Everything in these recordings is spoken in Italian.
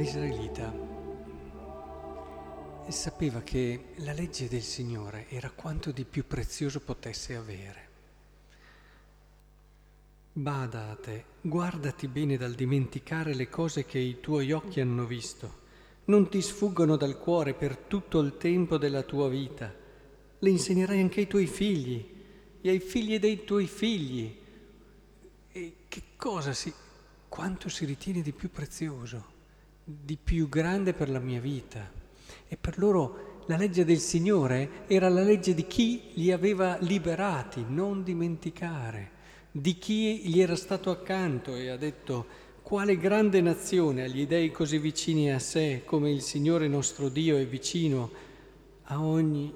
L'israelita sapeva che la legge del Signore era quanto di più prezioso potesse avere. Bada a te, guardati bene dal dimenticare le cose che i tuoi occhi hanno visto. Non ti sfuggono dal cuore per tutto il tempo della tua vita. Le insegnerai anche ai tuoi figli e ai figli dei tuoi figli. E che cosa si... quanto si ritiene di più prezioso, di più grande per la mia vita. E per loro la legge del Signore era la legge di chi li aveva liberati, non dimenticare di chi gli era stato accanto e ha detto quale grande nazione agli dei così vicini a sé come il Signore nostro Dio è vicino a ogni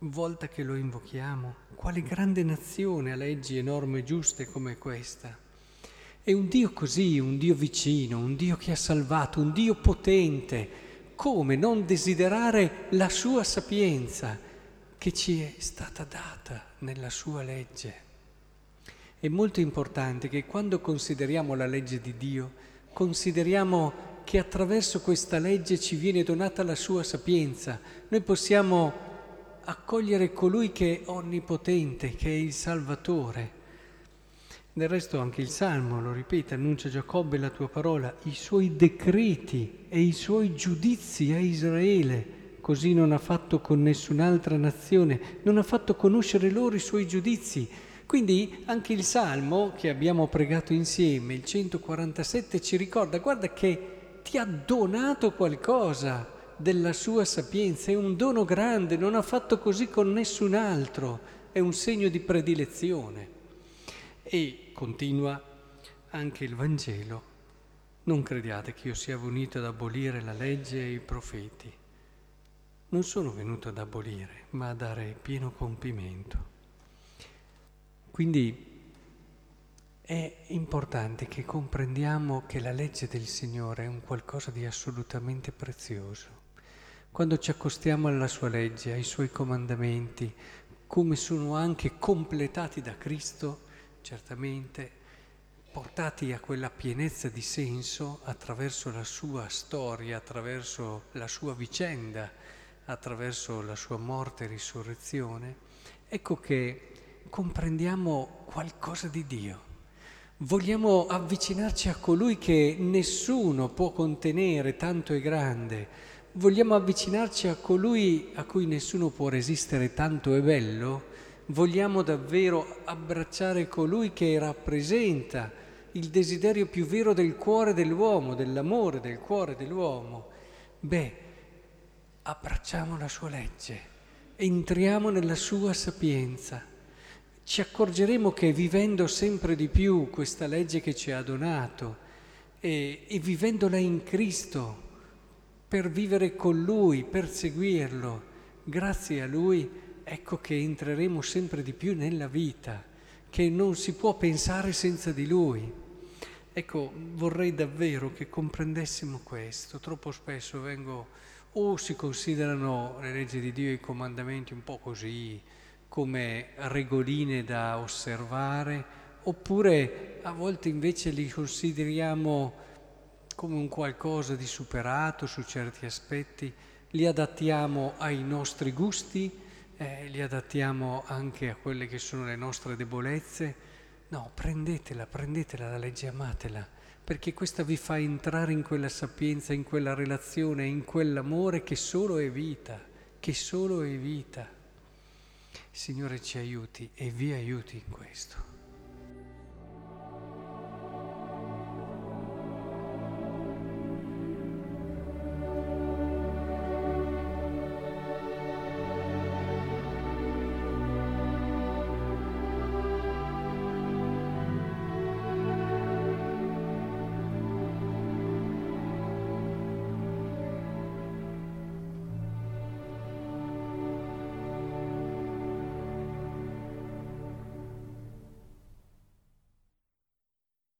volta che lo invochiamo, quale grande nazione ha leggi e giuste come questa. È un Dio così, un Dio vicino, un Dio che ha salvato, un Dio potente. Come non desiderare la sua sapienza che ci è stata data nella sua legge? È molto importante che quando consideriamo la legge di Dio, consideriamo che attraverso questa legge ci viene donata la sua sapienza. Noi possiamo accogliere colui che è onnipotente, che è il Salvatore. Del resto anche il Salmo lo ripete, annuncia Giacobbe la tua parola, i suoi decreti e i suoi giudizi a Israele. Così non ha fatto con nessun'altra nazione, non ha fatto conoscere loro i suoi giudizi quindi anche il Salmo che abbiamo pregato insieme, il 147, ci ricorda, guarda che ti ha donato qualcosa della sua sapienza, è un dono grande, non ha fatto così con nessun altro, è un segno di predilezione. E continua anche il Vangelo, non crediate che io sia venuto ad abolire la legge e i profeti. Non sono venuto ad abolire, ma a dare pieno compimento. Quindi è importante che comprendiamo che la legge del Signore è un qualcosa di assolutamente prezioso. Quando ci accostiamo alla sua legge, ai suoi comandamenti, come sono anche completati da Cristo, certamente portati a quella pienezza di senso attraverso la sua storia, attraverso la sua vicenda, attraverso la sua morte e risurrezione, ecco che comprendiamo qualcosa di Dio. Vogliamo avvicinarci a colui che nessuno può contenere, tanto è grande. Vogliamo avvicinarci a colui a cui nessuno può resistere, tanto è bello. Vogliamo davvero abbracciare colui che rappresenta il desiderio più vero del cuore dell'uomo, dell'amore del cuore dell'uomo. Beh, abbracciamo la sua legge, entriamo nella sua sapienza ci accorgeremo che vivendo sempre di più questa legge che ci ha donato e, e vivendola in Cristo, per vivere con Lui, per seguirlo, grazie a Lui, ecco che entreremo sempre di più nella vita, che non si può pensare senza di Lui. Ecco, vorrei davvero che comprendessimo questo. Troppo spesso vengo, o si considerano le leggi di Dio e i comandamenti un po' così, come regoline da osservare, oppure a volte invece li consideriamo come un qualcosa di superato su certi aspetti, li adattiamo ai nostri gusti, eh, li adattiamo anche a quelle che sono le nostre debolezze. No, prendetela, prendetela la legge, amatela, perché questa vi fa entrare in quella sapienza, in quella relazione, in quell'amore che solo è vita, che solo è vita. Signore ci aiuti e vi aiuti in questo.